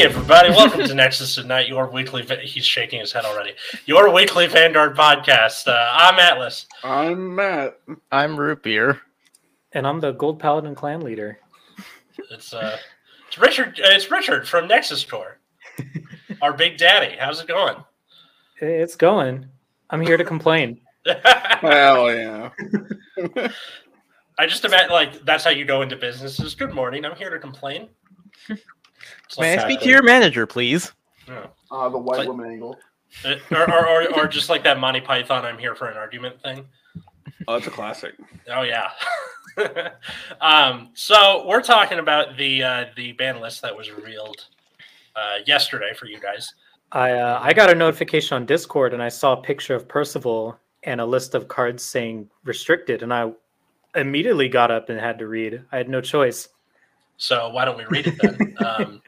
Hey everybody, welcome to Nexus Tonight, your weekly. He's shaking his head already. Your weekly Vanguard podcast. Uh, I'm Atlas. I'm Matt. I'm Root Beer. And I'm the Gold Paladin clan leader. It's uh, it's Richard. Uh, it's Richard from Nexus Core. Our big daddy. How's it going? It's going. I'm here to complain. Hell yeah. I just imagine like that's how you go into businesses. Good morning. I'm here to complain. It's May I speak to your manager, please? Yeah. Uh, the white Like- woman angle. Uh, or, or, or, or just like that Monty Python I'm here for an argument thing. Oh, it's a classic. Oh yeah. um, so we're talking about the uh, the ban list that was revealed uh, yesterday for you guys. I uh, I got a notification on Discord and I saw a picture of Percival and a list of cards saying restricted, and I immediately got up and had to read. I had no choice. So why don't we read it then? um,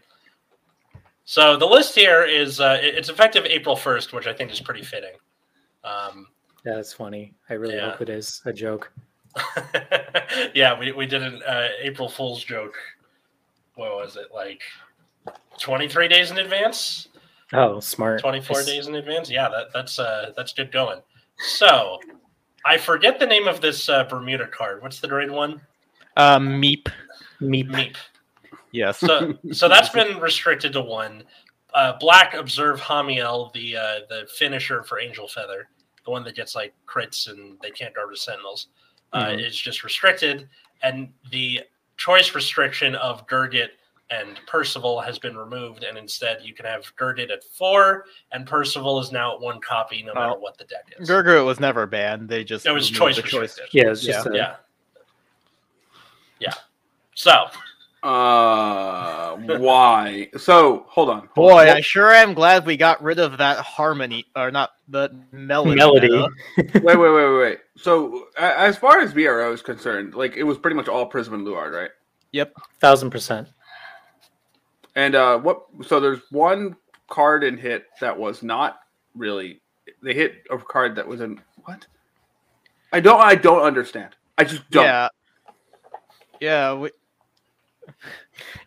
so the list here is uh, it's effective April first, which I think is pretty fitting. Um, Yeah, that's funny. I really Yeah. hope it is a joke. yeah, we we did an uh, April Fool's joke. What was it like? Twenty three days in advance. Oh, smart. 24 Nice. days in advance. Yeah, that, that's uh, that's good going. So, I forget the name of this uh, Bermuda card. What's the grade one? Um, Meep. Meep. Meep. Yes. So, so that's been restricted to one. Uh, Black Observe Hamiel, the uh, the finisher for Angel Feather, the one that gets like crits and they can't guard with Sentinels, uh, Mhm. is just restricted. And the choice restriction of Gurgit and Percival has been removed, and instead you can have Gurgit at four, and Percival is now at one copy, no matter Oh. what the deck is. Gurgit was never banned. They just It was removed choice the restricted. Yeah, it's just a- yeah, yeah. So Uh, why? So, hold on. Boy, I sure am glad we got rid of that harmony, or not the melody. Melody. wait, wait, wait, wait, wait. So, a- as far as VRO is concerned, like it was pretty much all Prism and Luard, right? Yep, Thousand percent. And uh, what? So there's one card in hit that was not really. They hit a card that was in what? I don't. I don't understand. I just don't. Yeah. Yeah. We,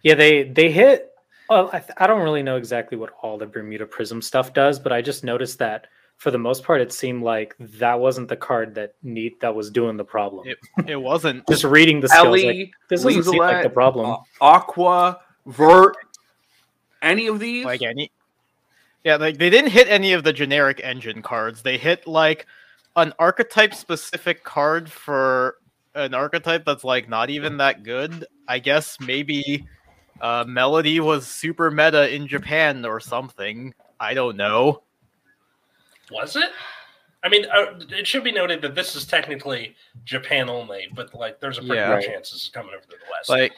Yeah, they they hit. Well, I, th- I don't really know exactly what all the Bermuda Prism stuff does, but I just noticed that for the most part, it seemed like that wasn't the card that need that was doing the problem. It- it wasn't. just reading the skills, Ellie, like, this doesn't seem like the problem. uh, Aqua, Vert, any of these? like any yeah like they didn't hit any of the generic engine cards they hit like an archetype specific card for an archetype that's like not even that good i guess maybe uh melody was super meta in japan or something i don't know Was it? I mean, uh, it should be noted that this is technically Japan only, but like, there's a pretty Yeah. good chance this is coming over to the West. like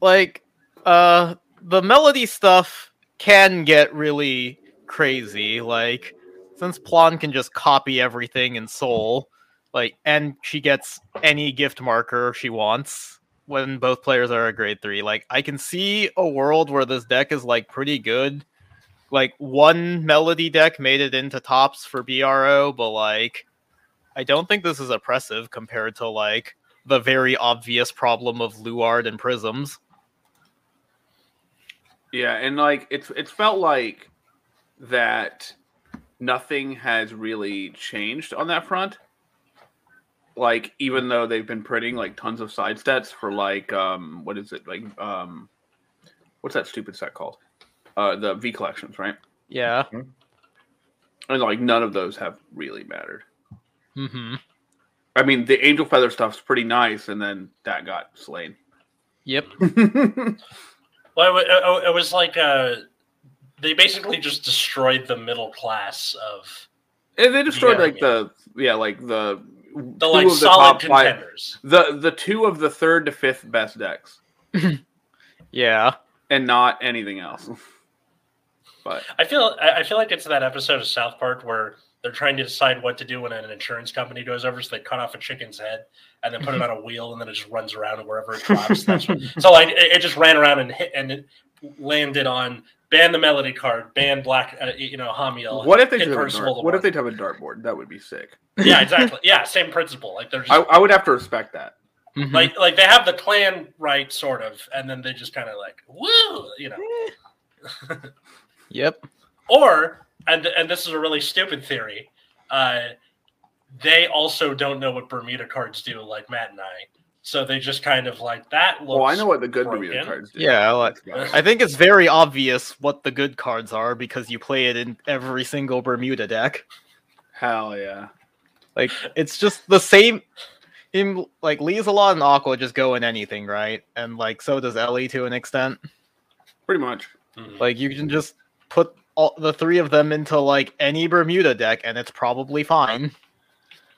like uh the melody stuff can get really crazy like since Plan can just copy everything in Soul like and she gets any gift marker she wants when both players are a grade 3 like I can see a world where this deck is like pretty good like one melody deck made it into tops for BRO but like I don't think this is oppressive compared to like the very obvious problem of Luard and Prisms. Yeah, and like it's it's felt like that nothing has really changed on that front. Like even though they've been printing like tons of side stats for like um what is it like um what's that stupid set called? Uh the V collections, right? Yeah. And like none of those have really mattered. Mm-hmm. I mean the angel feather stuff's pretty nice and then that got slain. Yep. Well, it, it- it was like uh, they basically just destroyed the middle class of and they destroyed Yeah, like the yeah, like the the two like of the solid top five- contenders. the the two of the third to fifth best decks. Yeah. and not anything else. But I feel I I feel like it's that episode of South Park where they're trying to decide what to do when an insurance company goes over, so they cut off a chicken's head and then put it on a wheel, and then it just runs around and wherever it drops. That's what, so like it, it just ran around and hit and it landed on ban the melody card, ban black, uh, you know, Hamiel. what if they hit have a Percival dart, the what if they have a dartboard? That would be sick. Yeah, exactly. Yeah, same principle. Like they're just I, I would have to respect that. Mhm. Like like they have the clan right, sort of, and then they just kind of like woo, you know. yep. Or and and this is a really stupid theory. Uh, they also don't know what Bermuda cards do, like Matt and I. So they just kind of like that. Looks Well, I know what the good Bermuda broken. cards do. Yeah, like I think it's very obvious what the good cards are because you play it in every single Bermuda deck. Hell yeah. Like it's just the same. In like Lieselot and Aqua just go in anything, right? And like so does Ellie to an extent. Pretty much. Mhm. Like you can just put all the three of them into like any Bermuda deck, and it's probably fine.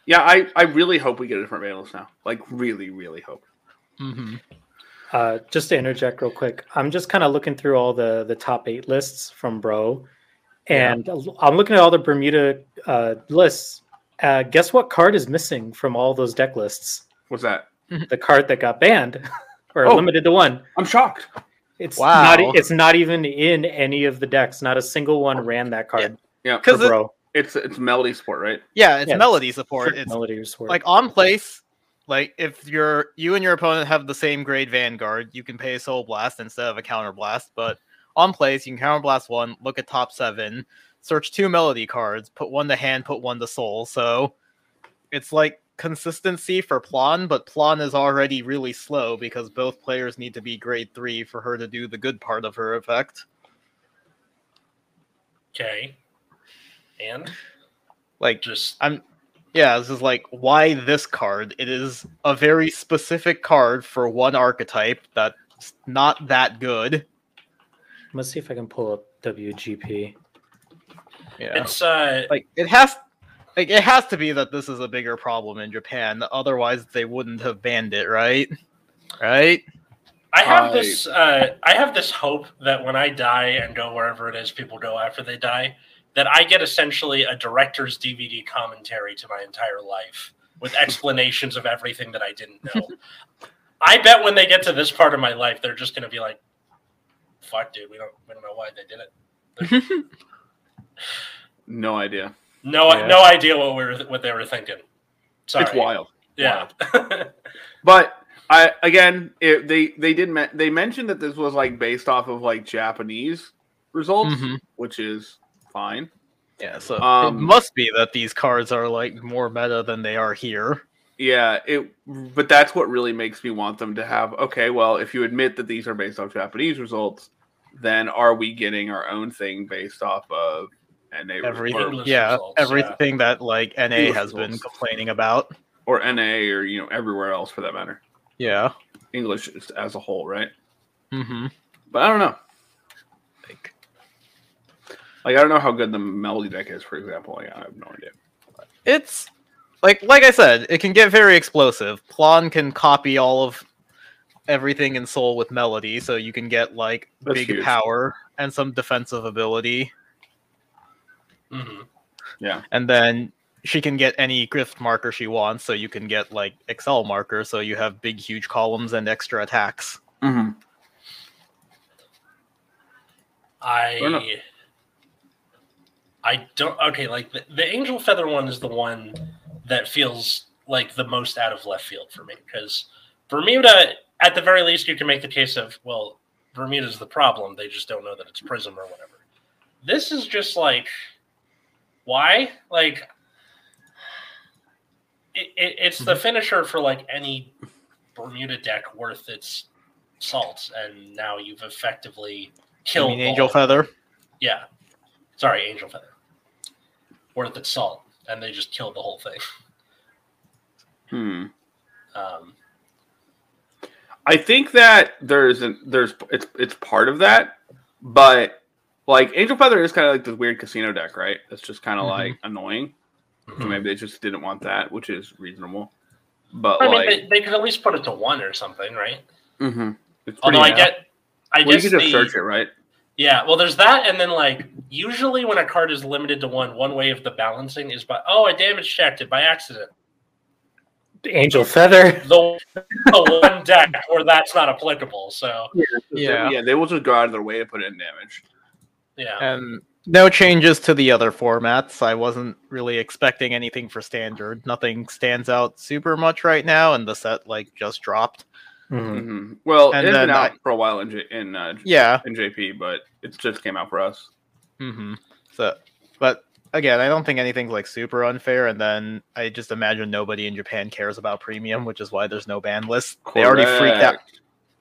Yeah, I, I really hope we get a different Valence now. Like, really, really hope. hmm Uh, just to interject real quick, I'm just kind of looking through all the the top eight lists from Bro, and I'm looking at all the Bermuda uh, lists. Uh, guess what card is missing from all those deck lists? What's that? The card that got banned or Oh. limited to one. I'm shocked. It's Wow. not. It's not even in any of the decks. Not a single one ran that card. Yeah, Because for it- Bro, it's it's Melody Sport, right? yeah, it's Yeah, melody support. Frick It's Melody Resort. like on place. Like if you're you and your opponent have the same grade Vanguard, you can pay a Soul Blast instead of a Counter Blast. But on place, you can Counter Blast one, look at top seven, search two Melody cards, put one to hand, put one to Soul. So it's like consistency for Plan, but Plan is already really slow because both players need to be grade three for her to do the good part of her effect. Okay. And Like just I'm yeah, this is like why this card? It is a very specific card for one archetype that's not that good. Let's see if I can pull up WGP. Yeah. it's uh like it has like it has to be that this is a bigger problem in Japan. Otherwise they wouldn't have banned it, right? Right? I have this uh I have this hope that when I die and go wherever it is people go after they die, that I get essentially a director's DVD commentary to my entire life with explanations of everything that I didn't know. I bet when they get to this part of my life, they're just gonna be like, "Fuck, dude, we don't we don't know why they did it." No idea. No, Yeah. no idea what we were what they were thinking. Sorry. It's wild. Yeah. But I again, it, they they did men- they mentioned that this was like based off of like Japanese results, Mhm. which is fine. Yeah, so it Um, must be that these cards are like more meta than they are here. Yeah, it. But that's what really makes me want them to have. Okay, well, if you admit that these are based off Japanese results, then are we getting our own thing based off of NA Everything, or, yeah, results, yeah. everything that like NA English has been complaining about. or NA or you know everywhere else for that matter? Yeah. English as a whole, right? Mm-hmm. But I don't know. Like, Like I don't know how good the melody deck is, for example. Like, I have no idea. it's like like I said, it can get very explosive. Plon can copy all of everything in Soul with melody, so you can get like That's big huge. power and some defensive ability. Mhm. Yeah, and then she can get any gift marker she wants, so you can get like Accel marker, so you have big huge columns and extra attacks. Mm-hmm. I I don't okay, like the, the angel feather one is the one that feels like the most out of left field for me because Bermuda, at the very least, you can make the case of well, Bermuda's the problem. They just don't know that it's Prism or whatever. This is just like why? Like it, it, it's the mm-hmm. finisher for like any Bermuda deck worth its salt, and now you've effectively killed Angel Feather. yeah. Sorry, Angel Feather. Worth its salt. And they just killed the whole thing. Hmm. Um, I think that there's an there's it's it's part of that, but like Angel Feather is kind of like this weird casino deck, right? That's just kind of Mhm. like annoying. Hmm. So maybe they just didn't want that, which is reasonable. But I mean, like, they, they could at least put it to one or something, right? Mm-hmm. it's Although I yeah. get, I well, you guess can just the- search it, right? Yeah, well, there's that, and then like usually when a card is limited to one, one way of the balancing is by oh, I damage checked it by accident. Angel Feather. The, the one deck where that's not applicable. So Yeah. yeah, they will just go out of their way to put in damage. yeah, And No changes to the other formats. I wasn't really expecting anything for standard. Nothing stands out super much right now, and the set like just dropped. Mhm. hmm Well, And it's been out I- for a while in J- in uh, Yeah. in JP, but it just came out for us. hmm So, but again, I don't think anything's like super unfair. And then I just imagine nobody in Japan cares about premium, which is why there's no ban list. They already freaked out.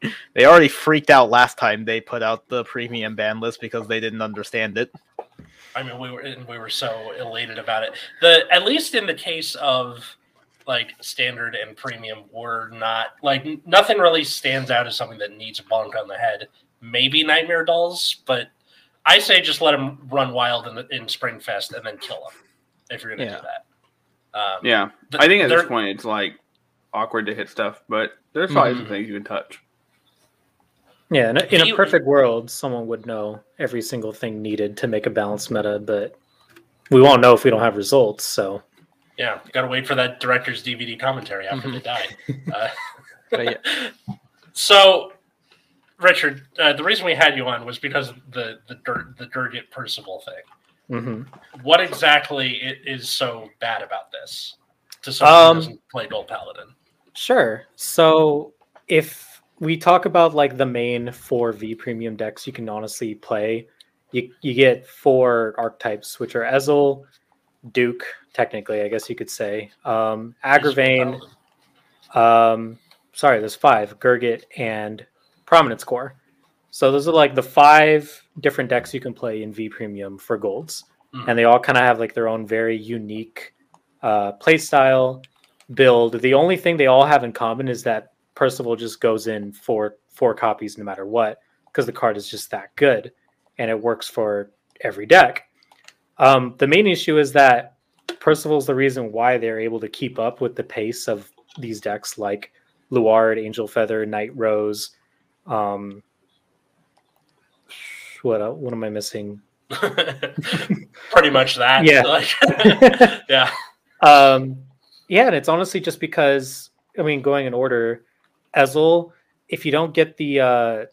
They already freaked out last time they put out the premium ban list because they didn't understand it. I mean, we were and we were so elated about it. The at least in the case of like standard and premium, we're not like nothing really stands out as something that needs a bonk on the head. Maybe Nightmare Dolls, but I say just let them run wild in, the, in Springfest and then kill them if you're gonna Yeah. do that. Um, Yeah, th- I think at this point it's like awkward to hit stuff, but there's probably some Mhm. things you can touch. Yeah, in a, in a perfect world, someone would know every single thing needed to make a balanced meta, but we won't know if we don't have results. So Yeah, got to wait for that director's DVD commentary after Mhm. they die. Uh, yeah. so, Richard, uh, the reason we had you on was because of the the Dur- the Durgit Percival thing. mhm. What exactly is so bad about this to someone who Um, doesn't play Gold Paladin? Sure. So if we talk about like the main four V premium decks you can honestly play, you you get four archetypes, which are Ezel, Duke, technically, I guess you could say, um, Agravain, um, sorry, there's five, Gurgit and Prominence Core. So those are like the five different decks you can play in V Premium for golds. Mhm. And they all kind of have like their own very unique uh, play style, build. The only thing they all have in common is that Percival just goes in for four copies no matter what, because the card is just that good and it works for every deck. Um, the main issue is that Percival's the reason why they're able to keep up with the pace of these decks like Luard, Angel Feather, Night Rose. Um, what el- what am I missing? Pretty much that. Yeah. Like, yeah. Um, yeah, and it's honestly just because I mean, going in order, Ezel, if you don't get the uh,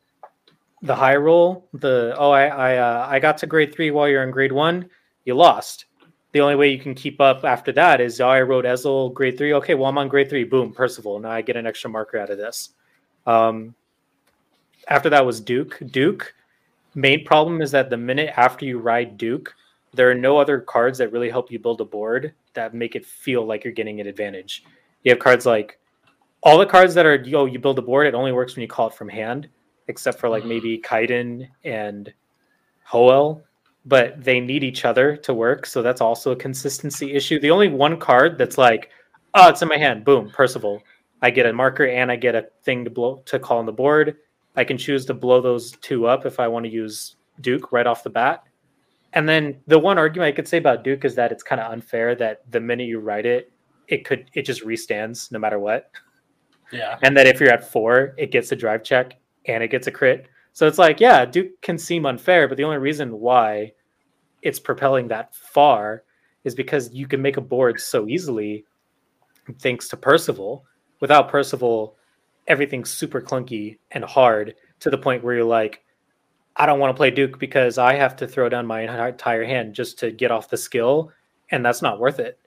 the high roll, the oh, I I uh, I got to grade three while you're in grade one, you lost. The only way you can keep up after that is oh, I wrote Ezel grade three. Okay, well I'm on grade three. Boom, Percival. Now I get an extra marker out of this. Um, after that was Duke. Duke. Main problem is that the minute after you ride Duke, there are no other cards that really help you build a board that make it feel like you're getting an advantage. You have cards like all the cards that are yo, you build a board, it only works when you call it from hand, except for like Mhm. maybe Kaiden and Hoel, but they need each other to work, so that's also a consistency issue. The only one card that's like, oh, it's in my hand, boom, Percival. I get a marker and I get a thing to blow to call on the board. I can choose to blow those two up if I want to use Duke right off the bat. And then the one argument I could say about Duke is that it's kind of unfair that the minute you write it, it could it just restands no matter what. Yeah. And that if you're at four, it gets a drive check and it gets a crit. So it's like, yeah, Duke can seem unfair, but the only reason why it's propelling that far is because you can make a board so easily thanks to Percival. Without Percival, everything's super clunky and hard to the point where you're like, I don't want to play Duke because I have to throw down my entire hand just to get off the skill, and that's not worth it.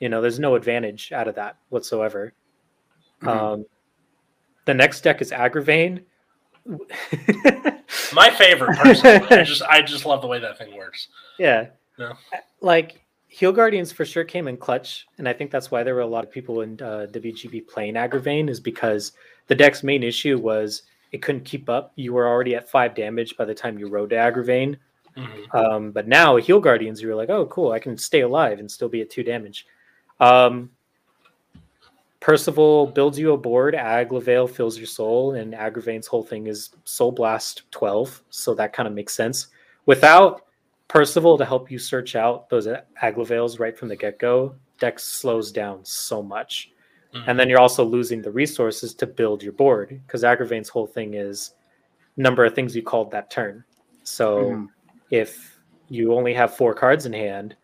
You know, there's no advantage out of that whatsoever. Mhm. Um, the next deck is Agravain. My favorite person. I just I just love the way that thing works. yeah. Yeah. Like Heal Guardians for sure came in clutch, and I think that's why there were a lot of people in uh, WGP playing Agravain is because the deck's main issue was it couldn't keep up. You were already at five damage by the time you rode to Agravain. Mhm. Um, but now Heal Guardians, you were like, oh, cool, I can stay alive and still be at two damage. Um, Percival builds you a board, Aglavale fills your soul, and Agravain's whole thing is Soul Blast 12. So that kind of makes sense. Without Percival to help you search out those Aglavales right from the get go, deck slows down so much. Mhm. And then you're also losing the resources to build your board because Agravain's whole thing is number of things you called that turn. So Mhm. if you only have four cards in hand,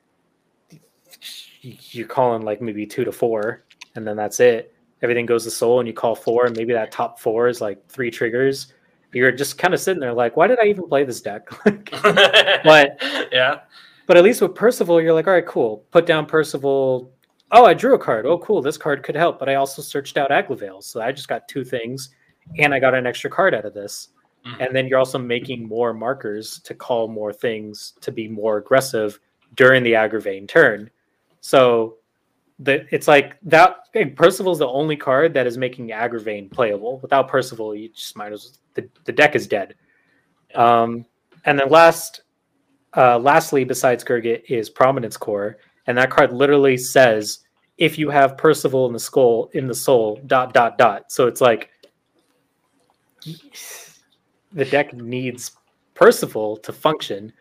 you're calling like maybe two to four, and then that's it. Everything goes to soul, and you call four, and maybe that top four is like three triggers, you're just kind of sitting there like, why did I even play this deck? But yeah, but at least with Percival, you're like, all right, cool. Put down Percival. Oh, I drew a card. Oh, cool. This card could help. But I also searched out Aglavale, so I just got two things, and I got an extra card out of this. Mhm. And then you're also making more markers to call more things to be more aggressive during the aggravating turn. So the it's like that. hey, Percival's the only card that is making Agravain playable. Without Percival, you just might as the, the deck is dead. Um, and then last, uh, lastly, besides Gurgit, is Prominence Core, and that card literally says if you have Percival in the skull in the soul dot dot dot. So it's like the deck needs Percival to function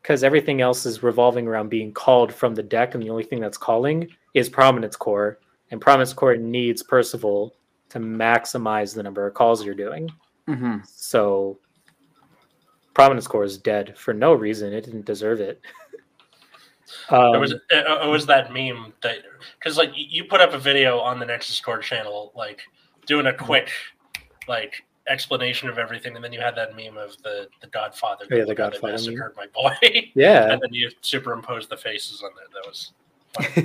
because everything else is revolving around being called from the deck, and the only thing that's calling is Prominence Core, and Prominence Core needs Percival to maximize the number of calls you're doing. hmm So Prominence Core is dead for no reason. It didn't deserve it. um, it was it, was that meme that because like you- put up a video on the Nexus Core channel, like doing a quick like explanation of everything, and then you had that meme of the the Godfather. Yeah, the Godfather meme. massacred my boy, yeah. and then you superimposed the faces on there. That was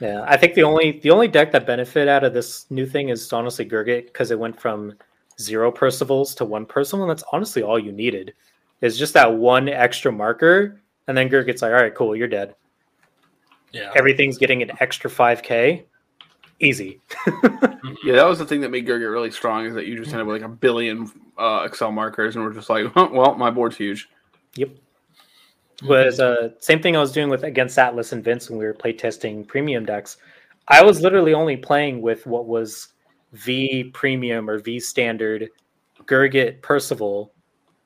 yeah, I think the only the only deck that benefit out of this new thing is honestly Gurgit because it went from zero Percivals to one Percival, and that's honestly all you needed. Is just that one extra marker, and then Gurgit's like, all right, cool, you're dead. yeah. Everything's getting an extra five k, easy. Yeah, that was the thing that made Gurgit really strong is that you just ended up with like a billion uh, Accel markers, and we're just like, well, my board's huge. Yep. Was uh same thing I was doing with against Atlas and Vince when we were playtesting premium decks. I was literally only playing with what was V premium or V standard, Gurgit Percival.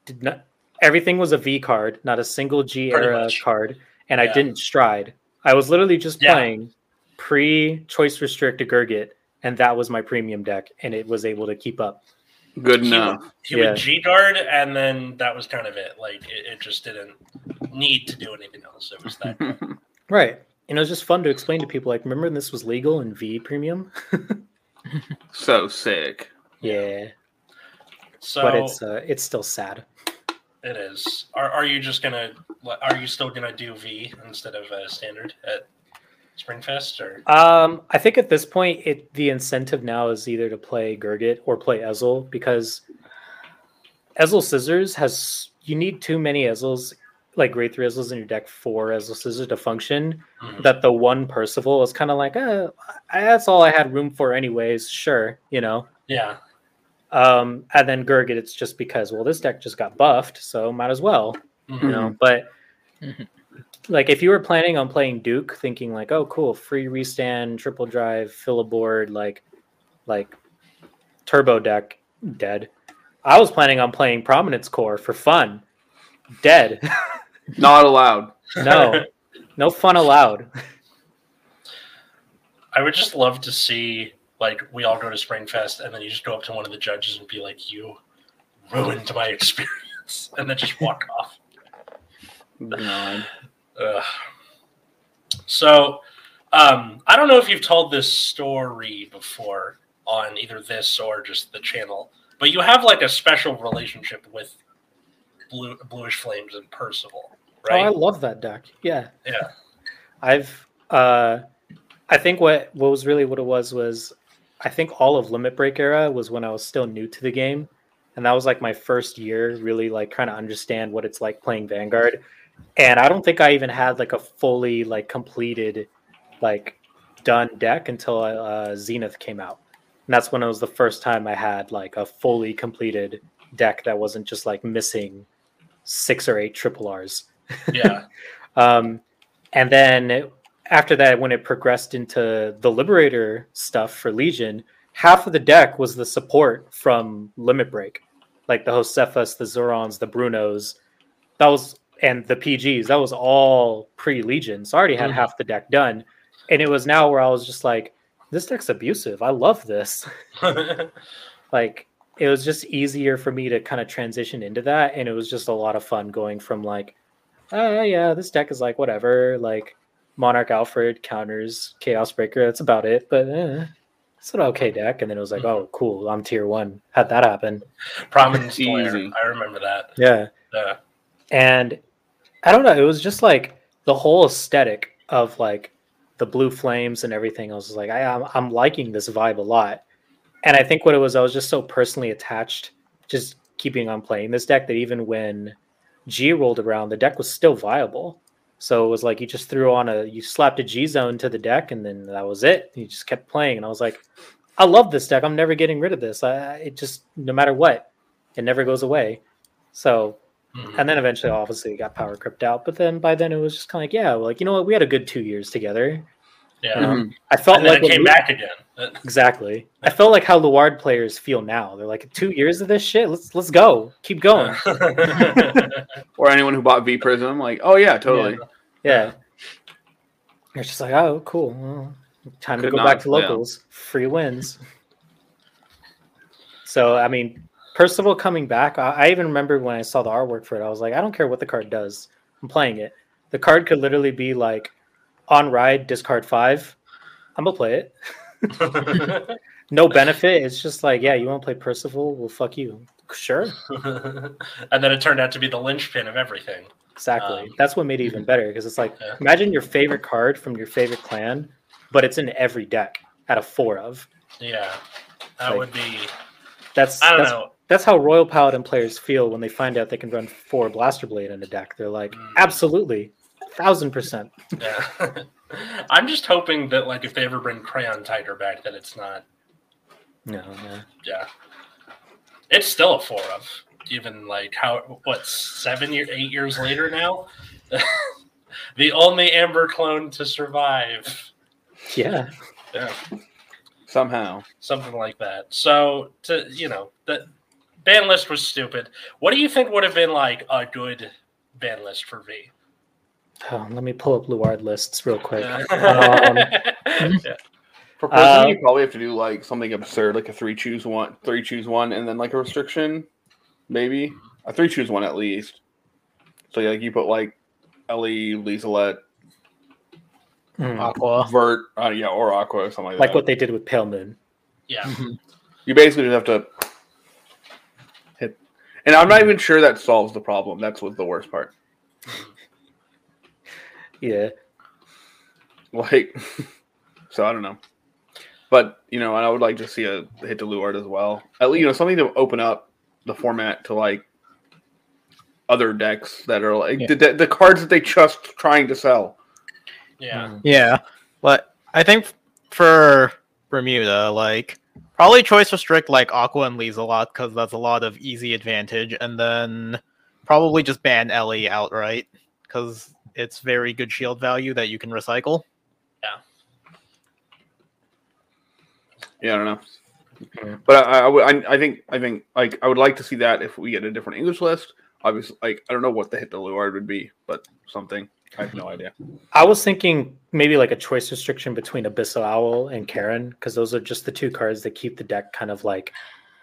Did not everything was a V card, not a single G Pretty era much. card, and I didn't stride. I was literally just Yeah. playing pre choice restricted Gurgit, and that was my premium deck, and it was able to keep up. Good He enough. would, he Yeah. would G guard, and then that was kind of it. Like it, it just didn't need to do anything else. It was that. Right. And it was just fun to explain to people like, remember when this was legal in V premium? so sick. Yeah. So but it's uh, it's still sad. it is. Are, are you just gonna? Are you still gonna do V instead of uh, standard at Springfest or? Um, I think at this point, it the incentive now is either to play Gurgit or play Ezel because Ezel Scissors has you need too many Ezels, like grade three Ezels in your deck for Ezel Scissors to function. Mhm. That the one Percival is kind of like, uh, that's all I had room for, anyways. Sure, you know. Yeah. Um, and then Gurgit, it's just because well, this deck just got buffed, so might as well. Mhm. you know but Mhm. like if you were planning on playing duke thinking like oh cool free restand triple drive fill a board like like turbo deck dead i was planning on playing prominence core for fun dead Not allowed. no no fun allowed I would just love to see like we all go to Springfest and then you just go up to one of the judges and be like, "You ruined my experience," and then just walk off. God. Ugh. So, um, I don't know if you've told this story before on either this or just the channel, but you have like a special relationship with Blue Bluish Flames and Percival, oh i love that deck. Yeah. Yeah. i've uh i think what what was really what it was was i think all of limit break era was when i was still new to the game. And that was like my first year really like trying to understand what it's like playing vanguard. And i don't think i even had like a fully like completed like done deck until uh, zenith came out. And that's when it was the first time i had like a fully completed deck that wasn't just like missing six or eight triple r's Yeah. um, and then after that, when it progressed into the Liberator stuff for Legion, half of the deck was the support from Limit Break, like the Josephus, the Zorons, the Brunos. That was and the PGs. That was all pre Legion. So I already had Mhm. half the deck done, and it was now where I was just like, this deck's abusive. I love this. like it was just easier for me to kind of transition into that and it was just a lot of fun going from like oh yeah this deck is like whatever like monarch alfred counters chaos breaker that's about it but eh, it's an okay deck, and then it was like, oh, cool, I'm tier one. How'd that happen? Prominence Easy. I remember that. Yeah, Yeah. and I don't know. It was just like the whole aesthetic of like the blue flames and everything. I was like, I, I'm I'm liking this vibe a lot, and I think what it was, I was just so personally attached, just keeping on playing this deck that even when G rolled around, the deck was still viable. So it was like you just threw on a, you slapped a G zone to the deck, and then that was it. You just kept playing, and I was like, I love this deck. I'm never getting rid of this. I, it just no matter what, it never goes away. So Mhm. and then eventually, obviously, it got power crept out. But then by then, it was just kind of like, yeah, like you know what, we had a good two years together. Yeah. Um, I felt and then like it came Lu- back again. exactly. I felt like how Luard players feel now. They're like, two years of this shit. Let's let's go, keep going. Or anyone who bought V Prism, like, oh yeah, totally. Yeah. It's just like, oh, cool. Well, time to go back to fail. locals. Free wins. So, I mean, Percival coming back, I, I even remember when I saw the artwork for it, I was like, I don't care what the card does. I'm playing it. The card could literally be like on ride, discard five. I'm to play it. No benefit. It's just like, yeah, you want to play Percival? Well, fuck you. Sure. and then it turned out to be the linchpin of everything. Exactly. Um, That's what made it even better because it's like Yeah. imagine your favorite card from your favorite clan, but it's in every deck out of four of. Yeah. That Like- would be That's I don't that's, know. that's how Royal Paladin players feel when they find out they can run four Blaster Blade in a deck. They're like, Mm. absolutely, thousand percent. Yeah. I'm just hoping that like if they ever bring Crayon Tiger back that it's not No, no. yeah. It's still a four of. Even like how what seven year eight years later now? the only Amber clone to survive. Yeah. Yeah. Somehow. something like that. So to you know, the ban list was stupid. What do you think would have been like a good ban list for V? Oh, let me pull up Luard lists real quick. Um, Yeah. For Prism, Uh, you probably have to do like something absurd, like a three choose one, three choose one, and then like a restriction, maybe a three choose one at least. So like you put like Ellie, Lizelet, mm, Aqua. Vert, uh, yeah, or Aqua or something like, like that. what they did with Pale Moon. yeah. You basically just have to hit, and I'm not even sure that solves the problem. That's what the worst part. Yeah. Like, so I don't know, but you know, I would like to see a hit to Luard as well. At least you know something to open up the format to like other decks that are like Yeah. the, the, the cards that they just trying to sell. Yeah. Mm. Yeah, but I think for Bermuda, like probably choice restrict like Aqua and Lee's a lot because that's a lot of easy advantage, and then probably just ban Ellie outright because it's very good shield value that you can recycle. Yeah, Yeah, I don't know, Yeah. but I, I, would- I, I think I think like I would like to see that if we get a different English list. Obviously, like I don't know what the hit to Luard would be, but something. I have no idea. I was thinking maybe like a choice restriction between Abyssal Owl and Charon because those are just the two cards that keep the deck kind of like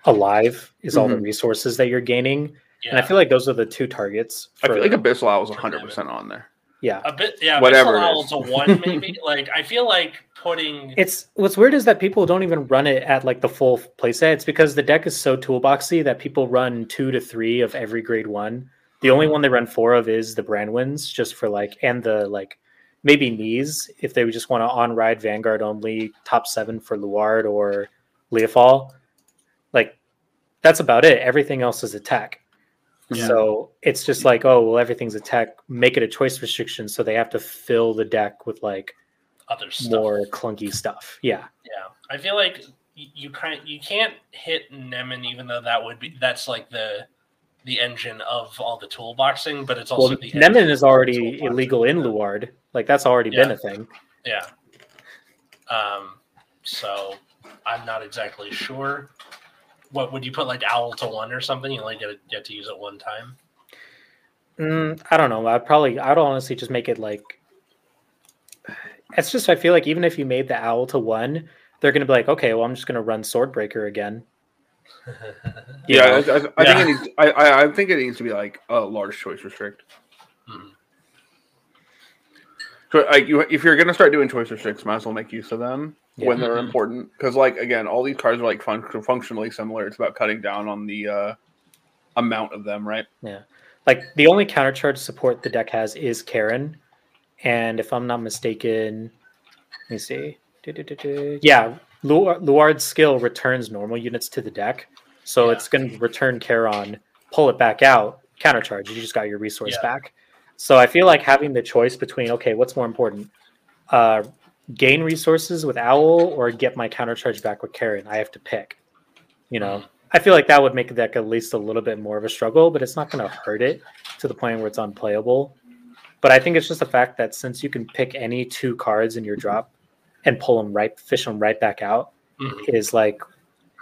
alive. Is all the Mhm. resources that you're gaining, Yeah. and I feel like those are the two targets. I feel like Abyssal Owl is 100 percent on there. Yeah, a bit yeah, Whatever Whatever it is. to one maybe. like I feel like putting it's what's weird is that people don't even run it at like the full playset. It's because the deck is so toolboxy that people run two to three of every grade one. The only one they run four of is the Brandwins, just for like and the like maybe knees if they just want to on ride Vanguard only top seven for Luard or Leofal. Like that's about it. Everything else is attack. Yeah. So it's just like, oh well, everything's attack. Make it a choice restriction, so they have to fill the deck with like other stuff. more clunky stuff. Yeah. Yeah, I feel like you kind you can't hit Nemen, even though that would be that's like the the engine of all the toolboxing, but it's also Well, the Nemen is already illegal in Luard. Like that's already been a thing. Yeah. Um. So I'm not exactly sure. What would you put like owl to one or something? You only get get to use it one time. Mm, I don't know. I'd probably, I'd honestly just make it like. It's just I feel like even if you made the owl to one, they're gonna be like, okay, well, I'm just gonna run Swordbreaker again. You Yeah. I, I, I Yeah. think it needs. I, I, I think it needs to be like a large choice restrict. Mhm. So, like, you, if you're gonna start doing choice restricts, might as well make use of them Yeah. when they're Mhm. important. Because, like, again, all these cards are like fun- functionally similar. It's about cutting down on the uh, amount of them, right? Yeah. Like the only countercharge support the deck has is Charon, and if I'm not mistaken, let me see. Yeah, Lu- Luard's skill returns normal units to the deck, so Yeah. it's going to return Charon, pull it back out, countercharge. You just got your resource Yeah. back. So I feel like having the choice between okay, what's more important, uh, gain resources with Owl or get my countercharge back with Charon? I have to pick. You know, I feel like that would make the deck at least a little bit more of a struggle, but it's not going to hurt it to the point where it's unplayable. But I think it's just the fact that since you can pick any two cards in your drop and pull them right, fish them right back out, Mhm. is like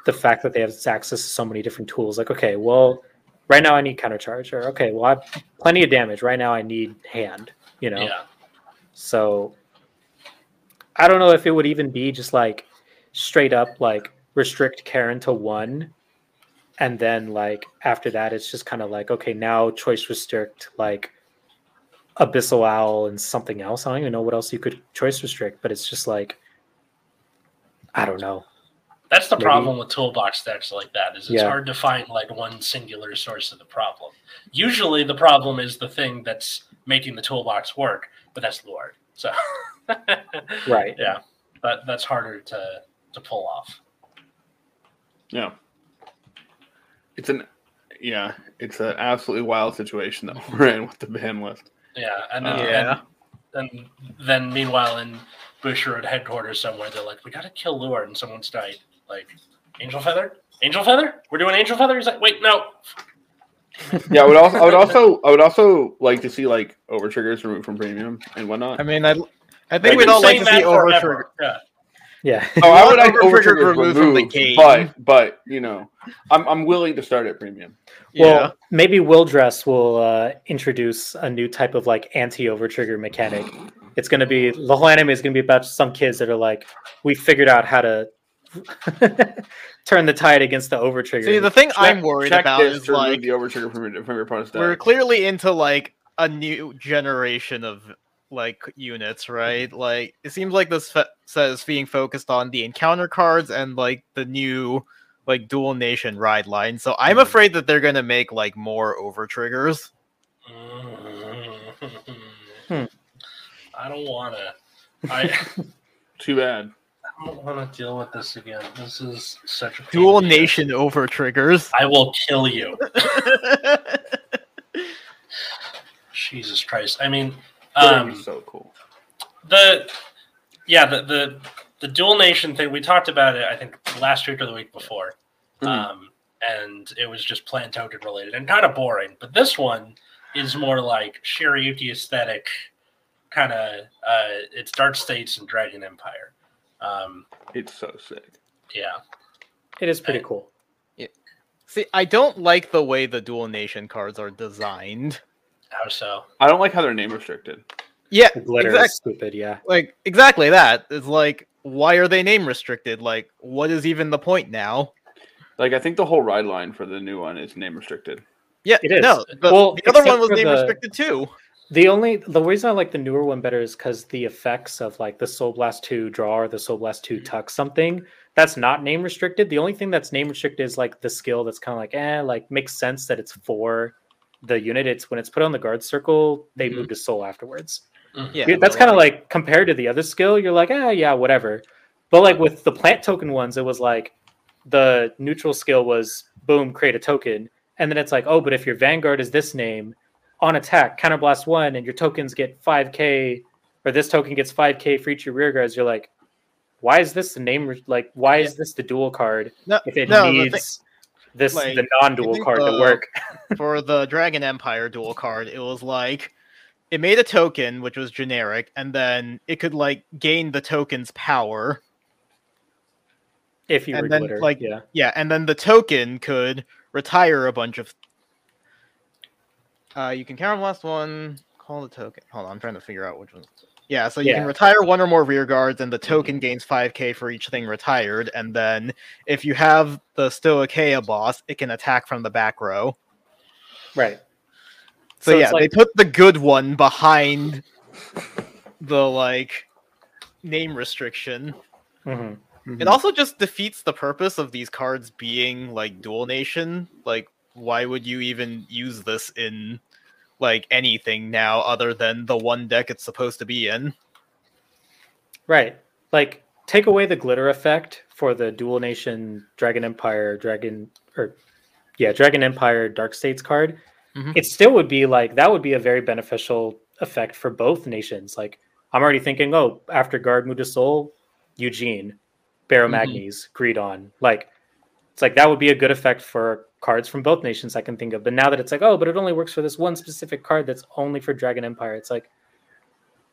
the fact that they have access to so many different tools. Like, okay, well, right now I need countercharge, or okay, well, I have plenty of damage. Right now I need hand. You know, Yeah. so I don't know if it would even be just like straight up like restrict Charon to one. And then like after that, it's just kind of like, okay, now choice restrict like Abyssal Owl and something else. I don't even know what else you could choice restrict, but it's just like I don't know. That's the Maybe- problem with toolbox decks like that. Is it's Yeah. hard to find like one singular source of the problem. Usually, the problem is the thing that's making the toolbox work, but that's Luard. So, Right. yeah, that that's harder to to pull off. Yeah. It's an yeah, it's an absolutely wild situation that we're in with the ban list. Yeah, and then Uh, Yeah. and, and then meanwhile in Bushiroad headquarters somewhere, they're like, "We got to kill Luard," and someone's died. Like, Angel Feather, Angel Feather, we're doing Angel Feather. He's like, "Wait, no." Yeah, I would also I would also I would also like to see like over triggers removed from premium and whatnot. I mean, I, I think we'd been all like to saying see that over trigger. Yeah. Yeah. Oh, I would want like over over trigger removed removed, from the game. but but you know, I'm I'm willing to start at premium. Yeah. Well, maybe Will Dress will uh, introduce a new type of like anti over trigger mechanic. It's going to be the whole anime is going to be about some kids that are like, we figured out how to turn the tide against the over trigger. See, the thing I'm worried check about this is like the over trigger from your, from your opponent's deck. we're clearly into like a new generation of like units, right? Like it seems like this fe- says being focused on the encounter cards and like the new like dual nation ride line. So I'm Mhm. afraid that they're gonna make like more over triggers. Hmm. I don't want to. I, Too bad. I don't want to deal with this again. This is such a Dual in the ass. nation over triggers. I will kill you. Jesus Christ! I mean, That would um, so cool. the yeah, the the the dual nation thing. We talked about it. I think last week or the week before, Mhm. um, and it was just plant token related and kind of boring. But this one is more like Shirayuki aesthetic, kind of. Uh, it's Dark States and Dragon Empire. Um, It's so sick. yeah, it is pretty cool. See, I don't like the way the dual nation cards are designed. How so? I don't like how they're name restricted. Yeah, The glitter exact- is stupid. Yeah. like exactly that. It's like why are they name restricted? Like what is even the point now? Like I think the whole ride line for the new one is name restricted. Yeah, It is. no. The, Well, the other one was name the- restricted too. The only the reason I like the newer one better is because the effects of like the Soul Blast 2 draw or the Soul Blast 2 tuck something that's not name restricted. The only thing that's name restricted is like the skill that's kind of like eh, like makes sense that it's for the unit. It's when it's put on the guard circle, they Mhm. move to soul afterwards. Mhm. Yeah, Yeah, that's kind of like compared to the other skill, you're like, ah, yeah, whatever. But like with the plant token ones, it was like the neutral skill was boom, create a token, and then it's like, oh, but if your vanguard is this name, on attack, counterblast one, and your tokens get five k, or this token gets five k for each of your rear guards, you're like, why is this the name? Like, why is this the dual card No, if it no, the thing- needs this like, the non-dual card to work? for the Dragon Empire dual card, it was like it made a token which was generic, and then it could like gain the token's power. If you and were then, glitter, like, yeah, Yeah, and then the token could retire a bunch of. Uh, you can counterblast one. Call the token. Hold on, I'm trying to figure out which one. Yeah, so you Yeah. can retire one or more rear guards, and the token gains 5k for each thing retired. And then if you have the Stoicheia boss, it can attack from the back row. right. So, So yeah, like- they put the good one behind the like name restriction. Mhm. It also just defeats the purpose of these cards being like dual nation. Like, why would you even use this in like anything now other than the one deck it's supposed to be in? Right. Like take away the glitter effect for the dual nation Dragon Empire, Dragon or yeah, Dragon Empire Dark States card. Mhm. It still would be like that would be a very beneficial effect for both nations. Like I'm already thinking, oh, after Guard Muda Soul, Eugene, Barrow Mhm. Magnes, Greedon. Like it's like that would be a good effect for cards from both nations I can think of. But now that it's like, oh, but it only works for this one specific card that's only for Dragon Empire, it's like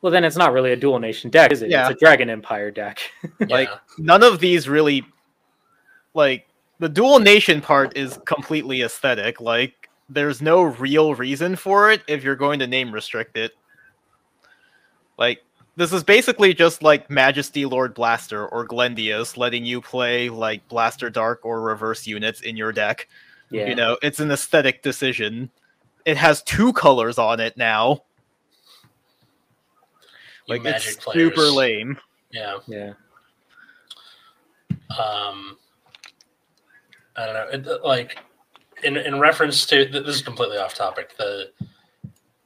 well, then it's not really a dual nation deck, is it? Yeah. It's a Dragon Empire deck. Like, None of these really like the dual nation part is completely aesthetic. Like, there's no real reason for it if you're going to name restrict it. Like, this is basically just like Majesty Lord Blaster or Glendios letting you play like Blaster Dark or reverse units in your deck. Yeah. You know, it's an aesthetic decision. It has two colors on it now. You Like magic it's players. super lame. Yeah. yeah. um i don't know it, like in in reference to this is completely off topic the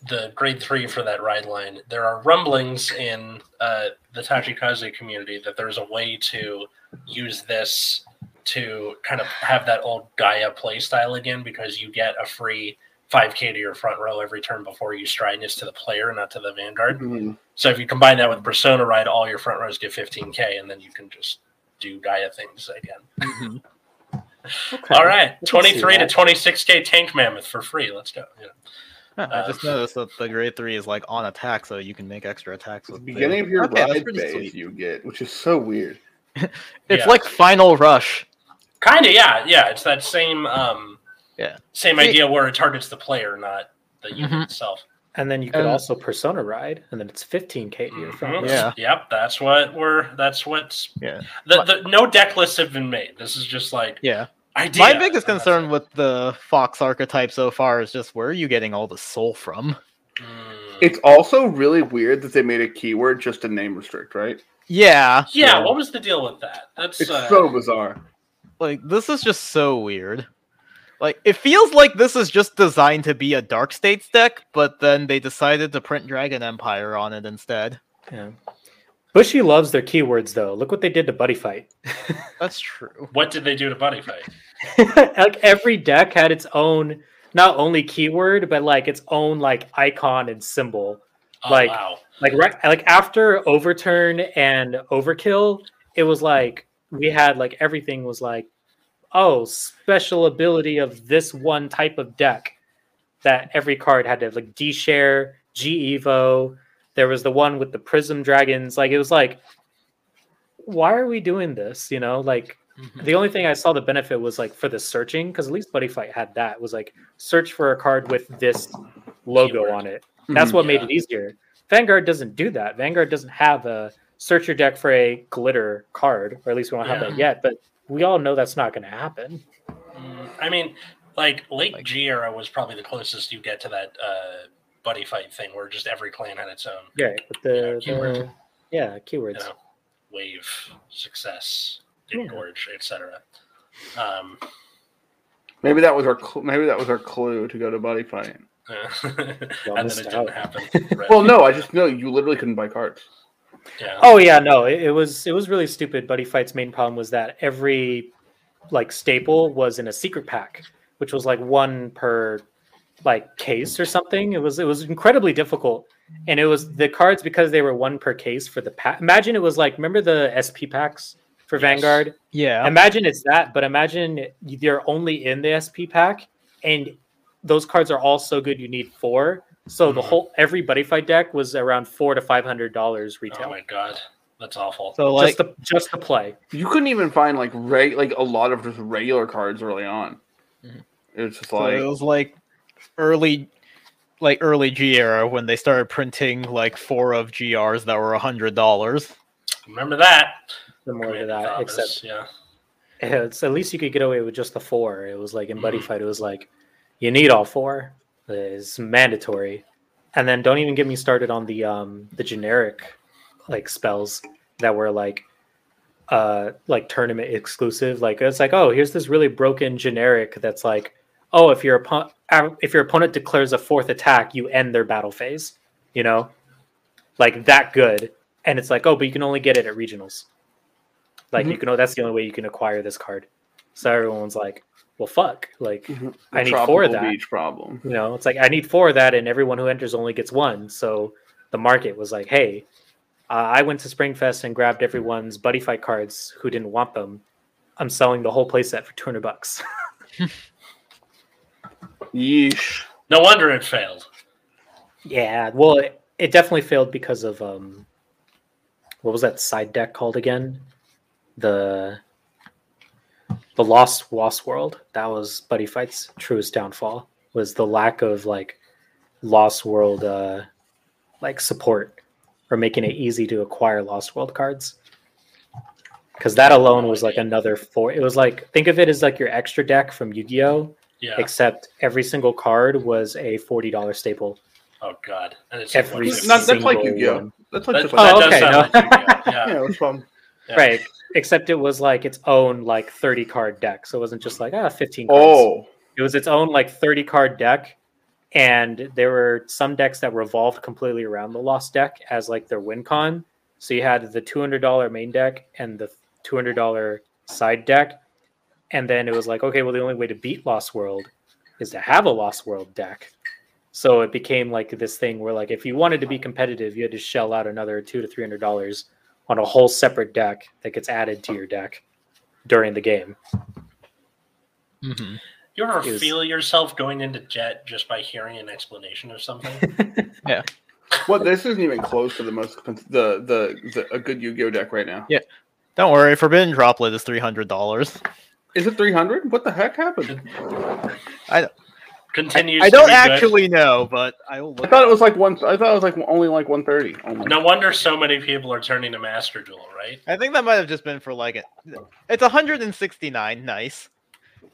the grade three for that ride line there are rumblings in uh the tachikaze community that there's a way to use this to kind of have that old gaia play style again because you get a free 5k to your front row every turn before you stride this to the player not to the vanguard Mhm. so if you combine that with persona ride all your front rows get 15k and then you can just do gaia things again Okay. all right, I can see 23 to 26k tank mammoth for free. Let's go. Yeah. Huh, I just Uh, noticed that the grade three is like on attack, so you can make extra attacks At with the it. beginning of your Okay, ride pretty phase, sweet. you get, which is so weird. It's Yeah. like Final Rush. Kind of, yeah, yeah. It's that same, um, Yeah. same See- idea where it targets the player, not the unit Mhm. itself. And then you could And- also persona ride, and then it's 15k to your front. Mhm. Yeah. Yep. That's what we're. That's what's. Yeah. The, the no deck lists have been made. This is just like Yeah. idea. My biggest concern with the Fox archetype so far is just where are you getting all the soul from? Mm. It's also really weird that they made a keyword just to name restrict, right? Yeah. yeah. so, What was the deal with that? That's It's uh, so bizarre. Like this is just so weird. Like it feels like this is just designed to be a Dark States deck, but then they decided to print Dragon Empire on it instead. Yeah. Bushy loves their keywords though. Look what they did to Buddy Fight. That's true. what did they do to Buddy Fight? like every deck had its own not only keyword, but like its own like icon and symbol. Oh, Like- wow. Like right like after overturn and overkill, it was like we had like everything was like, oh, special ability of this one type of deck that every card had to have like D share, G Evo. There was the one with the Prism Dragons. Like it was like, why are we doing this? You know, like Mhm. the only thing I saw the benefit was like for the searching, because at least Buddy Fight had that. Was like search for a card with this logo Keyword. on it. That's what made it easier. Vanguard doesn't do that. Vanguard doesn't have a search your deck for a glitter card, or at least we don't have Yeah. that yet. But we all know that's not going to happen. Mm, I mean, like late Like- G era was probably the closest you get to that uh, buddy fight thing, where just every clan had its own Yeah, with the, Yeah, keyword. the- yeah keywords. you know, wave, success, Yeah. etc. Um, Maybe that was our cl- maybe that was our clue to go to Buddy Fight. and then it out. didn't happen. Right. Well, no, I just know you literally couldn't buy cards. Yeah. Oh yeah, no, it, it was it was really stupid. Buddy Fight's main problem was that every like staple was in a secret pack, which was like one per like case or something. It was it was incredibly difficult, and it was the cards because they were one per case for the pack. Imagine it was like remember the SP packs for Yes. Vanguard. Yeah. Imagine it's that, but imagine they're only in the SP pack, and those cards are all so good you need four. So the Mhm. whole every Buddy Fight deck was around four to five hundred dollars retail Oh my god, that's awful. So like just to just to play. You couldn't even find like reg- like a lot of just regular cards early on. Mhm. It was just so like it was like early like early G era when they started printing like four of GRs that were a hundred dollars. Remember that? Similar to Commander that, Thomas, except yeah. it's at least you could get away with just the four. It was like in Buddy Mhm. Fight, it was like you need all four. It's mandatory. And then don't even get me started on the um the generic like spells that were like uh like tournament exclusive. Like it's like, oh, here's this really broken generic that's like, oh, if your opponent if your opponent declares a fourth attack, you end their battle phase. You know, like that good. And it's like, oh, but you can only get it at regionals. Like you Mhm. can know that's the only way you can acquire this card. So everyone's like, well, fuck. Like The I need four of that. beach problem. you know, it's like I need four of that, and everyone who enters only gets one. So the market was like, hey, uh, I went to Springfest and grabbed everyone's buddy fight cards who didn't want them. I'm selling the whole playset for 200 bucks. Yeesh. No wonder it failed. yeah, well, it, it definitely failed because of um, what was that side deck called again? The the Lost Lost World. That was Buddy Fight's truest downfall. Was the lack of like Lost World uh, like support or making it easy to acquire Lost World cards. Because that alone was like another four. It was like think of it as like your extra deck from Yu-Gi-Oh, Yeah. except every single card was a forty dollar staple. oh god. And it's Every like, Not- that's like single Yu-Gi-Oh. one. That's like That, just that like Oh, does okay, no. like Yu-Gi-Oh! Yeah. yeah, what's problem? yeah. Right. Except it was like its own like 30 card deck. So it wasn't just like ah 15 cards. Oh, It was its own like 30 card deck. And there were some decks that revolved completely around the lost deck as like their win con. So you had the $200 main deck and the $200 side deck. And then it was like, okay, well, the only way to beat Lost World is to have a Lost World deck. So it became like this thing where, like, if you wanted to be competitive, you had to shell out another two to three hundred dollars on a whole separate deck that gets added to your deck during the game. Mhm. You ever was- feel yourself going into jet just by hearing an explanation of something? Yeah. Well, this isn't even close to the most expensive, the, the the a good Yu-Gi-Oh deck right now. Yeah. Don't worry, Forbidden Droplet is three hundred dollars. Is it three hundred? What the heck happened? Continues. I to don't be good. actually know, but I will I thought it was like one. I thought it was like only like one thirty. Only. No wonder so many people are turning to Master Duel, right? I think that might have just been for like it. It's one hundred and sixty nine. Nice.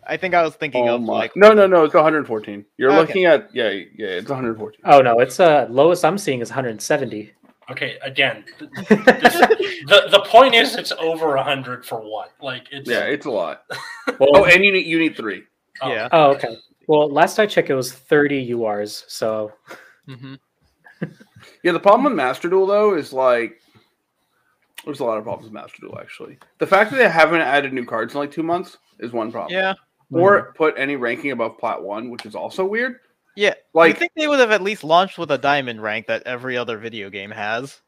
I think I was thinking Oh of my. like no, no, no. It's one hundred fourteen. You're Okay. looking at yeah, yeah. It's one hundred fourteen. Oh no, it's uh lowest I'm seeing is 170. Okay, again, th- the the point is it's over a hundred for what? Like it's Yeah, it's a lot. well, Oh, and you need you need three. oh, yeah. oh, okay. Well, last I checked, it was 30 URs. So hmm Yeah, the problem with Master Duel though is like there's a lot of problems with Master Duel actually. The fact that they haven't added new cards in like two months is one problem. Yeah. Or put any ranking above plat one, which is also weird. Yeah. Like I think they would have at least launched with a diamond rank that every other video game has.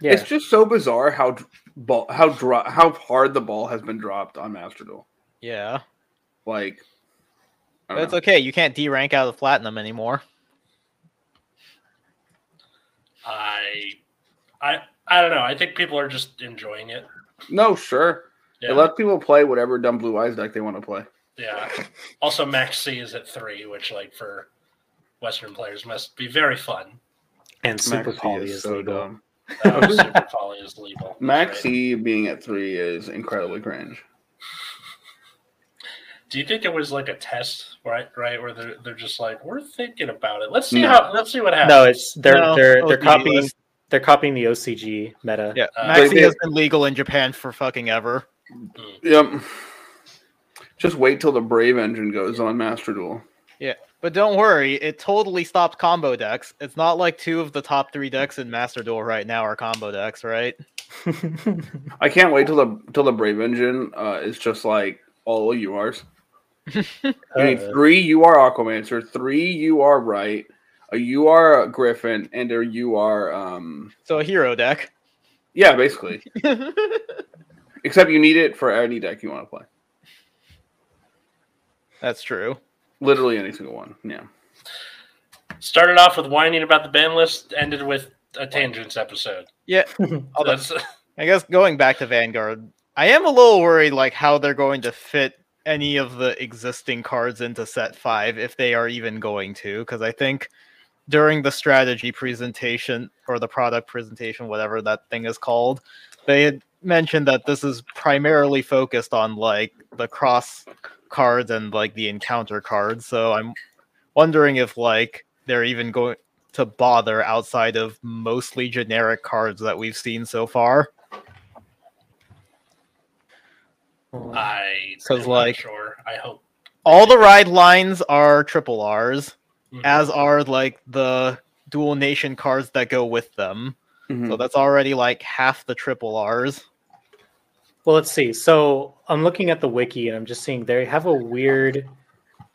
yeah, it's just so bizarre how ball how dro- how hard the ball has been dropped on Master Duel. Yeah. Like I But don't it's know. okay. You can't D rank out of platinum anymore. I, I, I don't know. I think people are just enjoying it. no, sure. Yeah, It lets people play whatever dumb blue eyes deck they want to play. yeah. Also, Maxx C is at three, which, like, for Western players, must be very fun. and Super Poly is, so legal. dumb. Uh, Super Poly is legal. Max Right. C being at three is incredibly cringe. Do you think it was like a test, right? Right, where they're, they're just like, we're thinking about it. Let's see No. how. Let's see what happens. No, it's they're No, they're they're OCG copying was- they're copying the OCG meta. Yeah. Uh, Maxi they- has been legal in Japan for fucking ever. Yep. Just wait till the Brave engine goes on Master Duel. Yeah, but don't worry, it totally stopped combo decks. It's not like two of the top three decks in Master Duel right now are combo decks, right? I can't wait till the till the Brave engine uh, is just like all URs. You need Uh, three UR Aquamancer, three UR Right, a UR Griffin, and a you are um So a hero deck. yeah, basically. Except you need it for any deck you want to play. That's true. Literally any single one. Yeah. Started off with whining about the ban list, ended with a tangents episode. Yeah. So Although, that's I guess going back to Vanguard, I am a little worried like how they're going to fit any of the existing cards into set five if they are even going to, because I think during the strategy presentation or the product presentation, whatever that thing is called, they had mentioned that this is primarily focused on like the cross cards and like the encounter cards. So I'm wondering if like they're even going to bother outside of mostly generic cards that we've seen so far. I 'Cause, because like- sure. I hope. All the ride lines are triple R's, Mhm. as are like the dual nation cards that go with them. Mhm. So that's already like half the triple R's. Well, let's see. So I'm looking at the wiki and I'm just seeing they have a weird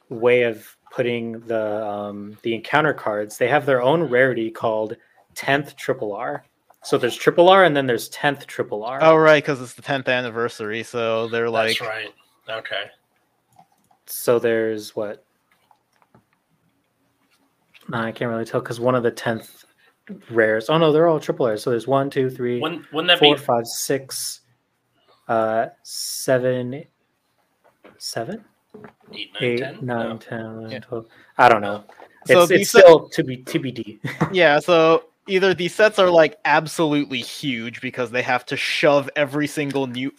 way of putting the um, the encounter cards. They have their own rarity called 10th triple R. So there's triple R and then there's 10th triple R. Oh right, because it's the tenth anniversary, so they're like That's right. Okay. So there's what? No, I can't really tell because one of the 10th rares. Oh no, they're all triple R. So there's one, two, three, Wouldn't, wouldn't that four, be? five, six, uh, seven, seven, Eight, nine, eight, 10? nine, No. 10, 11, Yeah. 12. I don't know. So It's, these it's set- still to be TBD. Yeah, so either these sets are like absolutely huge because they have to shove every single new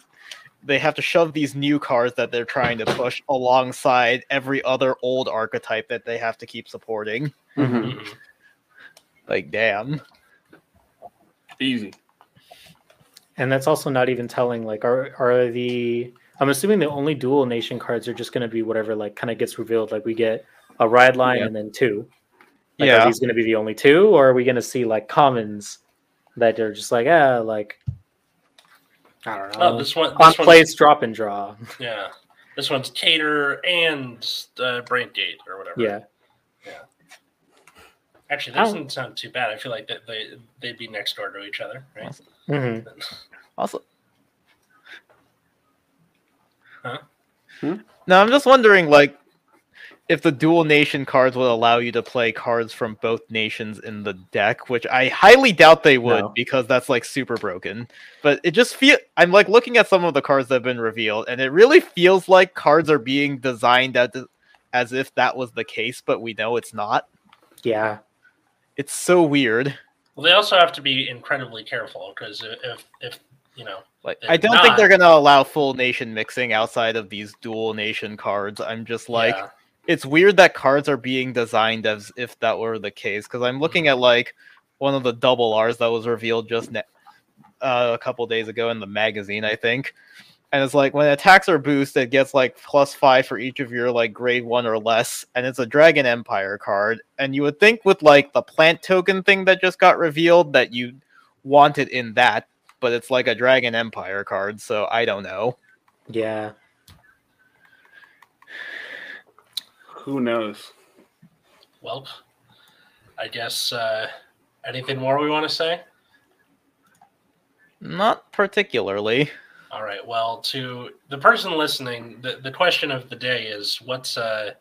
they have to shove these new cards that they're trying to push alongside every other old archetype that they have to keep supporting. Mhm. Mhm. Like damn. Easy. and that's also not even telling. Like, are are the? I'm assuming the only dual nation cards are just going to be whatever like kind of gets revealed. Like we get a ride line Yeah. and then two. Like, Yeah. Are these going to be the only two, or are we going to see like commons that are just like ah like I don't know. Oh, this one. on This one's, plays drop and draw. yeah. This one's Cater and uh, Brain Gate or whatever. Yeah. Yeah. Actually, that doesn't sound too bad. I feel like that they they'd be next door to each other, right? hmm Also Huh? Hmm? No, I'm just wondering like if the dual nation cards would allow you to play cards from both nations in the deck, which I highly doubt they would No. because that's like super broken. But it just feel I'm like looking at some of the cards that have been revealed, and it really feels like cards are being designed as, as if that was the case, but we know it's not. Yeah. It's so weird. Well, they also have to be incredibly careful because if if you know, Like If I don't think they're gonna allow full nation mixing outside of these dual nation cards. I'm just like yeah, it's weird that cards are being designed as if that were the case because i'm looking at like one of the double r's that was revealed just ne- uh, a couple days ago in the magazine i think. And it's like when attacks are boosted it gets like plus five for each of your like grade one or less and it's a dragon empire card. And you would think with like the plant token thing that just got revealed that you want it in that but it's like a dragon empire card so i don't know. Yeah. Who knows? well, I guess uh, anything more we want to say? not particularly All right. Well, to the person listening, the, the question of the day is what's uh,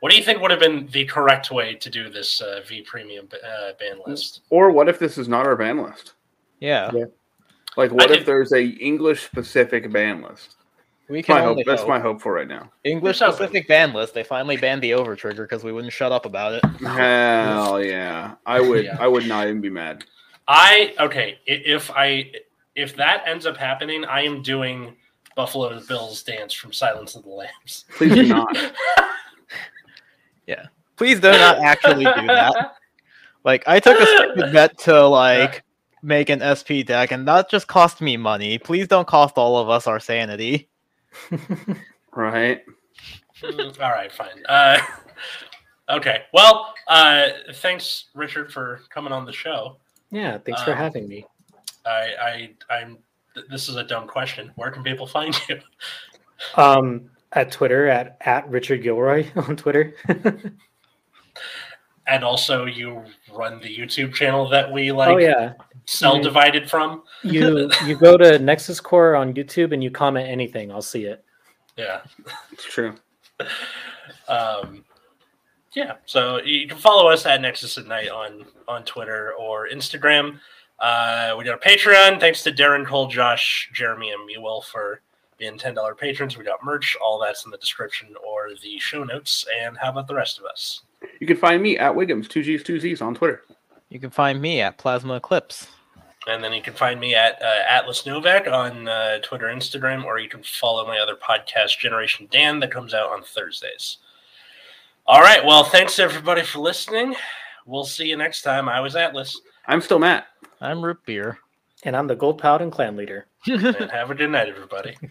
what do you think would have been the correct way to do this uh, V Premium uh, ban list? Or what if this is not our ban list? yeah Yeah. Like, what I if did- there's a English specific ban list? We That's can my hope. That's hope. my hope for right now. English Who's open? specific ban list. They finally banned the over trigger because we wouldn't shut up about it. Hell yeah! I would. Yeah. I would not even be mad. I okay. If I if that ends up happening, I am doing Buffalo Bills dance from Silence of the Lambs. Please do not. Yeah. Please do not actually do that. Like I took a stupid bet to like make an SP deck, and that just cost me money. Please don't cost all of us our sanity. Right? Mm, All right, fine. Uh, okay. Well, uh, thanks, Richard, for coming on the show. Yeah. Thanks for Um, having me. I, I, I'm. th- This is a dumb question. Where can people find you? Um, at Twitter at at Richard Gilroy on Twitter. And also, you run the YouTube channel that we like oh yeah, cell divided from. you you go to Nexus Core on YouTube and you comment anything, I'll see it. Yeah. It's true. Um, yeah. So you can follow us at Nexus at Night on on Twitter or Instagram. Uh, we got a Patreon. Thanks to Darren Cole, Josh, Jeremy, and Mewell for being ten dollar patrons. We got merch. All that's in the description or the show notes. And how about the rest of us? You can find me at Wiggums, two G's, two Z's on Twitter. You can find me at Plasma Eclipse. And then you can find me at uh, Atlas Novak on uh, Twitter, Instagram, or you can follow my other podcast, Generation Dan, that comes out on Thursdays. All right. Well, thanks everybody for listening. we'll see you next time. I was Atlas, I'm still Matt. I'm root beer. And I'm the gold paladin clan leader. and have a good night, everybody.